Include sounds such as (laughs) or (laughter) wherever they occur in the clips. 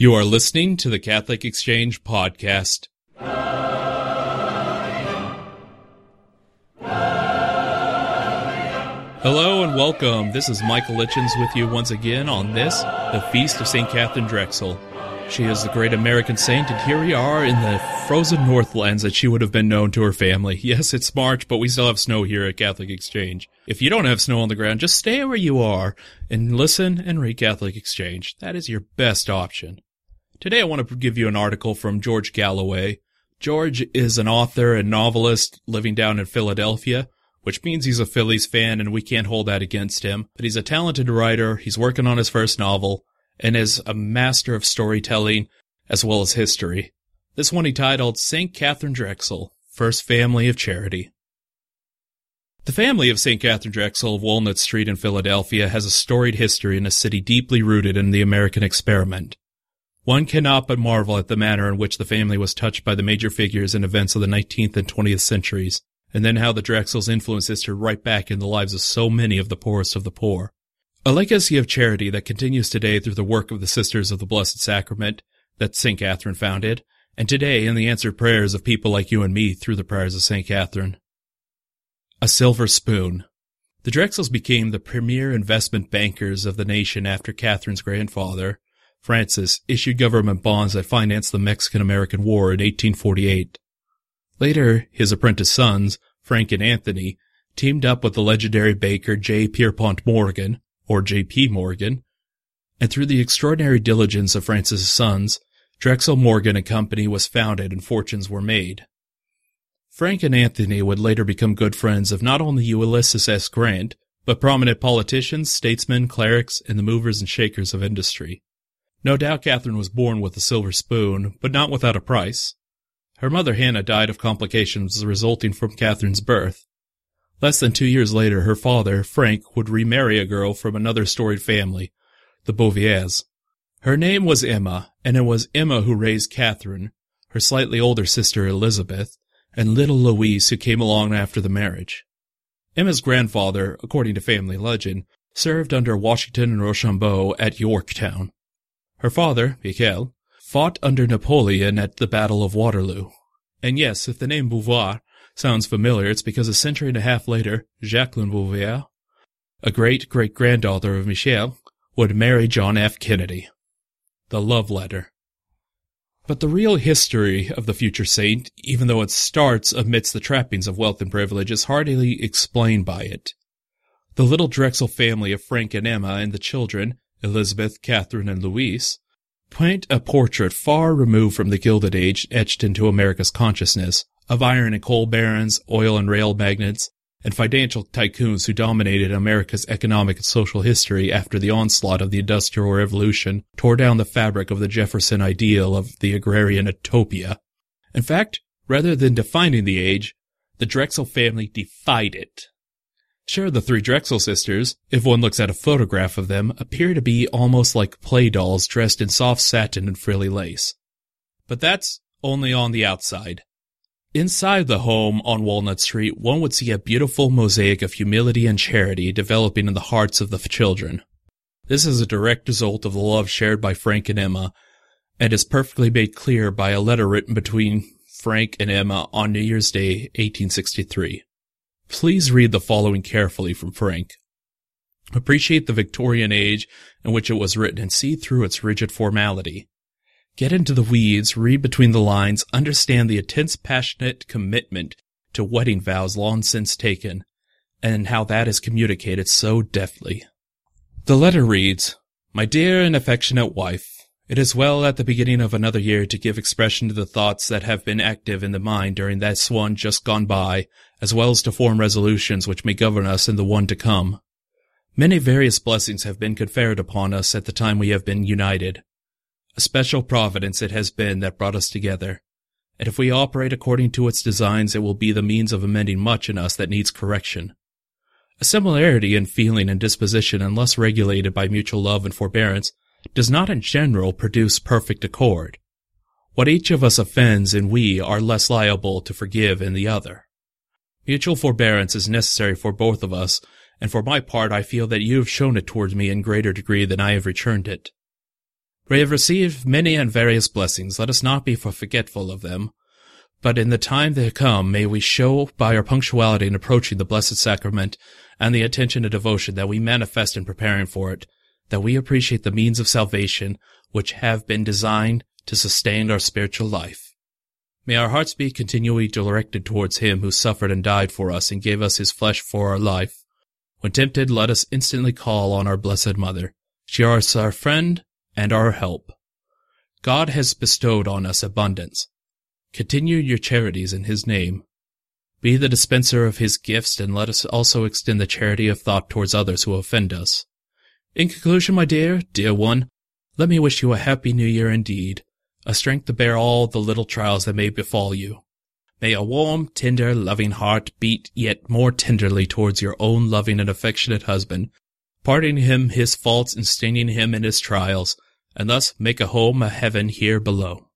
You are listening to the Catholic Exchange Podcast. Hello and welcome. This is Michael Lichens with you once again on this, the Feast of St. Catherine Drexel. She is the great American saint, and here we are in the frozen Northlands that she would have been known to her family. (laughs) Yes, it's March, but we still have snow here at Catholic Exchange. If you don't have snow on the ground, just stay where you are and listen and read Catholic Exchange. That is your best option. Today I want to give you an article from George Galloway. George is an author and novelist living down in Philadelphia which means he's a Phillies fan and we can't hold that against him. But he's a talented writer, he's working on his first novel, and is a master of storytelling as well as history. This one he titled St. Catherine Drexel, First Family of Charity. The family of St. Catherine Drexel of Walnut Street in Philadelphia has a storied history in a city deeply rooted in the American experiment. One cannot but marvel at the manner in which the family was touched by the major figures and events of the 19th and 20th centuries, and then how the Drexels influences her right back in the lives of so many of the poorest of the poor. A legacy of charity that continues today through the work of the Sisters of the Blessed Sacrament that St. Catherine founded, and today in the answered prayers of people like you and me through the prayers of St. Catherine. A silver spoon. The Drexels became the premier investment bankers of the nation after Catherine's grandfather, Francis, issued government bonds that financed the Mexican-American War in 1848. Later, his apprentice sons, Frank and Anthony, teamed up with the legendary baker J. Pierpont Morgan, or J.P. Morgan, and through the extraordinary diligence of Francis's sons, Drexel Morgan and Company was founded and fortunes were made. Frank and Anthony would later become good friends of not only Ulysses S. Grant, but prominent politicians, statesmen, clerics, and the movers and shakers of industry. No doubt Catherine was born with a silver spoon, but not without a price. Her mother Hannah died of complications resulting from Catherine's birth. Less than two years later, her father, Frank, would remarry a girl from another storied family, the Bouviers. Her name was Emma, and it was Emma who raised Catherine, her slightly older sister Elizabeth, and little Louise who came along after the marriage. Emma's grandfather, according to family legend, served under Washington and Rochambeau at Yorktown. Her father, Michel, fought under Napoleon at the Battle of Waterloo. And yes, if the name Bouvier sounds familiar, it's because a century and a half later, Jacqueline Bouvier, a great great granddaughter of Michel, would marry John F. Kennedy. The love letter. But the real history of the future saint, even though it starts amidst the trappings of wealth and privilege, is hardly explained by it. The little Drexel family of Frank and Emma and the children, Elizabeth, Catherine, and Louise, Paint a portrait far removed from the Gilded Age etched into America's consciousness of iron and coal barons, oil and rail magnates, and financial tycoons who dominated America's economic and social history after the onslaught of the Industrial Revolution tore down the fabric of the Jefferson ideal of the agrarian utopia. In fact, rather than defining the age, the Drexel family defied it. Sure, the three Drexel sisters, if one looks at a photograph of them, appear to be almost like play dolls dressed in soft satin and frilly lace. But that's only on the outside. Inside the home on Walnut Street, one would see a beautiful mosaic of humility and charity developing in the hearts of the children. This is a direct result of the love shared by Frank and Emma, and is perfectly made clear by a letter written between Frank and Emma on New Year's Day, 1863. Please read the following carefully from Frank. Appreciate the Victorian age in which it was written and see through its rigid formality. Get into the weeds, read between the lines, understand the intense passionate commitment to wedding vows long since taken, and how that is communicated so deftly. The letter reads, My dear and affectionate wife, it is well at the beginning of another year to give expression to the thoughts that have been active in the mind during that one just gone by, as well as to form resolutions which may govern us in the one to come. Many various blessings have been conferred upon us at the time we have been united. A special providence it has been that brought us together, and if we operate according to its designs, it will be the means of amending much in us that needs correction. A similarity in feeling and disposition, unless regulated by mutual love and forbearance, does not in general produce perfect accord. What each of us offends in we are less liable to forgive in the other. Mutual forbearance is necessary for both of us, and for my part I feel that you have shown it towards me in greater degree than I have returned it. We have received many and various blessings. Let us not be forgetful of them. But in the time to come, may we show by our punctuality in approaching the Blessed Sacrament and the attention and devotion that we manifest in preparing for it, that we appreciate the means of salvation which have been designed to sustain our spiritual life. May our hearts be continually directed towards Him who suffered and died for us and gave us His flesh for our life. When tempted, let us instantly call on our Blessed Mother. She is our friend and our help. God has bestowed on us abundance. Continue your charities in His name. Be the dispenser of His gifts, and let us also extend the charity of thought towards others who offend us. In conclusion, my dear, dear one, let me wish you a happy new year indeed, a strength to bear all the little trials that may befall you. May a warm, tender, loving heart beat yet more tenderly towards your own loving and affectionate husband, pardoning him his faults and staining him in his trials, and thus make a home a heaven here below.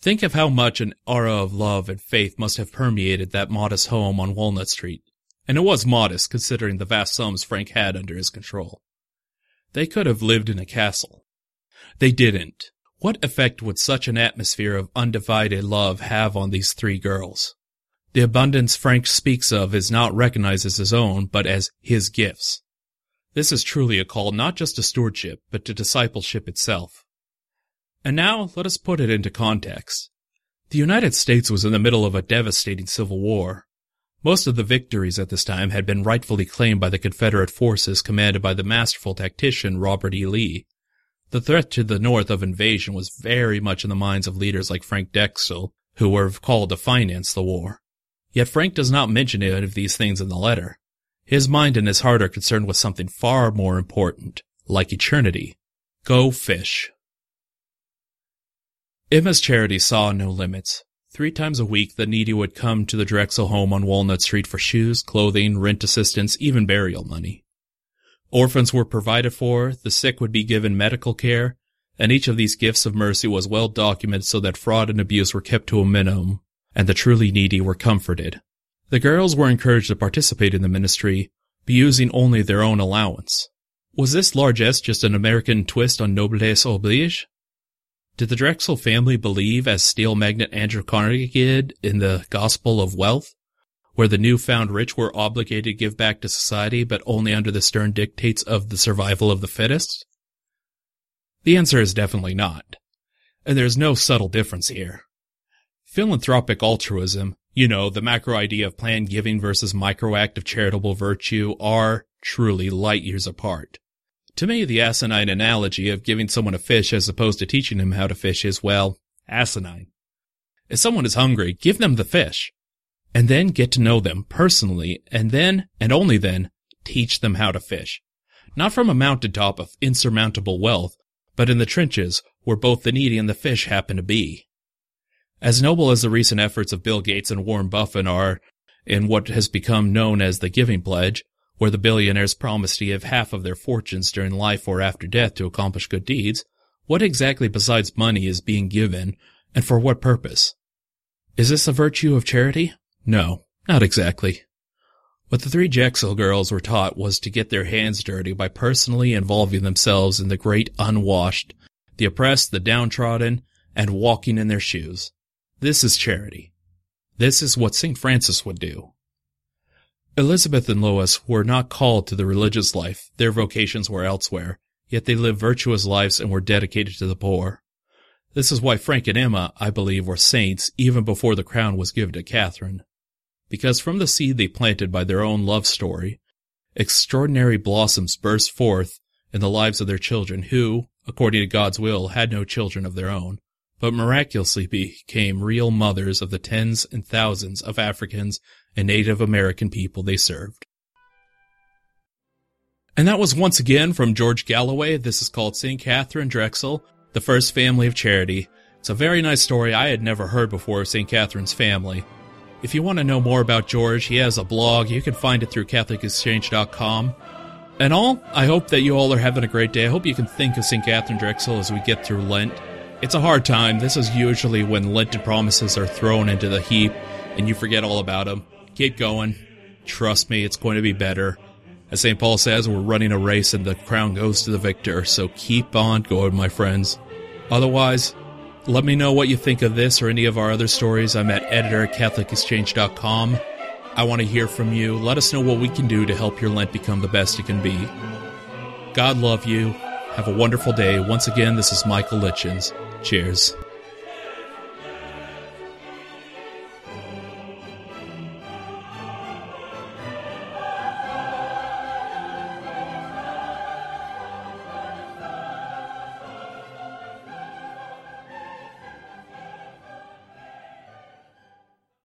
Think of how much an aura of love and faith must have permeated that modest home on Walnut Street. And it was modest considering the vast sums Frank had under his control. They could have lived in a castle. They didn't. What effect would such an atmosphere of undivided love have on these three girls? The abundance Frank speaks of is not recognized as his own, but as his gifts. This is truly a call not just to stewardship, but to discipleship itself. And now let us put it into context. The United States was in the middle of a devastating civil war. Most of the victories at this time had been rightfully claimed by the Confederate forces commanded by the masterful tactician Robert E. Lee. The threat to the north of invasion was very much in the minds of leaders like Frank Drexel, who were called to finance the war. Yet Frank does not mention any of these things in the letter. His mind and his heart are concerned with something far more important, like eternity. Go fish. Emma's charity saw no limits. Three times a week, the needy would come to the Drexel home on Walnut Street for shoes, clothing, rent assistance, even burial money. Orphans were provided for, the sick would be given medical care, and each of these gifts of mercy was well documented so that fraud and abuse were kept to a minimum, and the truly needy were comforted. The girls were encouraged to participate in the ministry, using only their own allowance. Was this largesse just an American twist on noblesse oblige? Did the Drexel family believe, as steel magnate Andrew Carnegie did, in the gospel of wealth, where the newfound rich were obligated to give back to society, but only under the stern dictates of the survival of the fittest? The answer is definitely not. And there's no subtle difference here. Philanthropic altruism, you know, the macro idea of planned giving versus micro act of charitable virtue, are truly light years apart. To me, the asinine analogy of giving someone a fish as opposed to teaching him how to fish is, well, asinine. If someone is hungry, give them the fish. And then get to know them personally, and then, and only then, teach them how to fish. Not from a mountaintop of insurmountable wealth, but in the trenches where both the needy and the fish happen to be. As noble as the recent efforts of Bill Gates and Warren Buffett are in what has become known as the Giving Pledge, where the billionaires promise to give half of their fortunes during life or after death to accomplish good deeds, what exactly besides money is being given, and for what purpose? Is this a virtue of charity? No, not exactly. What the three Drexel girls were taught was to get their hands dirty by personally involving themselves in the great unwashed, the oppressed, the downtrodden, and walking in their shoes. This is charity. This is what St. Francis would do. Elizabeth and Lois were not called to the religious life, their vocations were elsewhere, yet they lived virtuous lives and were dedicated to the poor. This is why Frank and Emma, I believe, were saints even before the crown was given to Catherine. Because from the seed they planted by their own love story, extraordinary blossoms burst forth in the lives of their children who, according to God's will, had no children of their own, but miraculously became real mothers of the tens and thousands of Africans and Native American people they served. And that was once again from George Galloway. This is called St. Catherine Drexel, the First Family of Charity. It's a very nice story I had never heard before of St. Catherine's family. If you want to know more about George, he has a blog. You can find it through CatholicExchange.com. And all, I hope that you all are having a great day. I hope you can think of St. Catherine Drexel as we get through Lent. It's a hard time. This is usually when Lenten promises are thrown into the heap and you forget all about them. Keep going. Trust me, it's going to be better. As St. Paul says, we're running a race and the crown goes to the victor, so keep on going, my friends. Otherwise, let me know what you think of this or any of our other stories. I'm at editor at CatholicExchange.com. I want to hear from you. Let us know what we can do to help your Lent become the best it can be. God love you. Have a wonderful day. Once again, this is Michael Lichens. Cheers.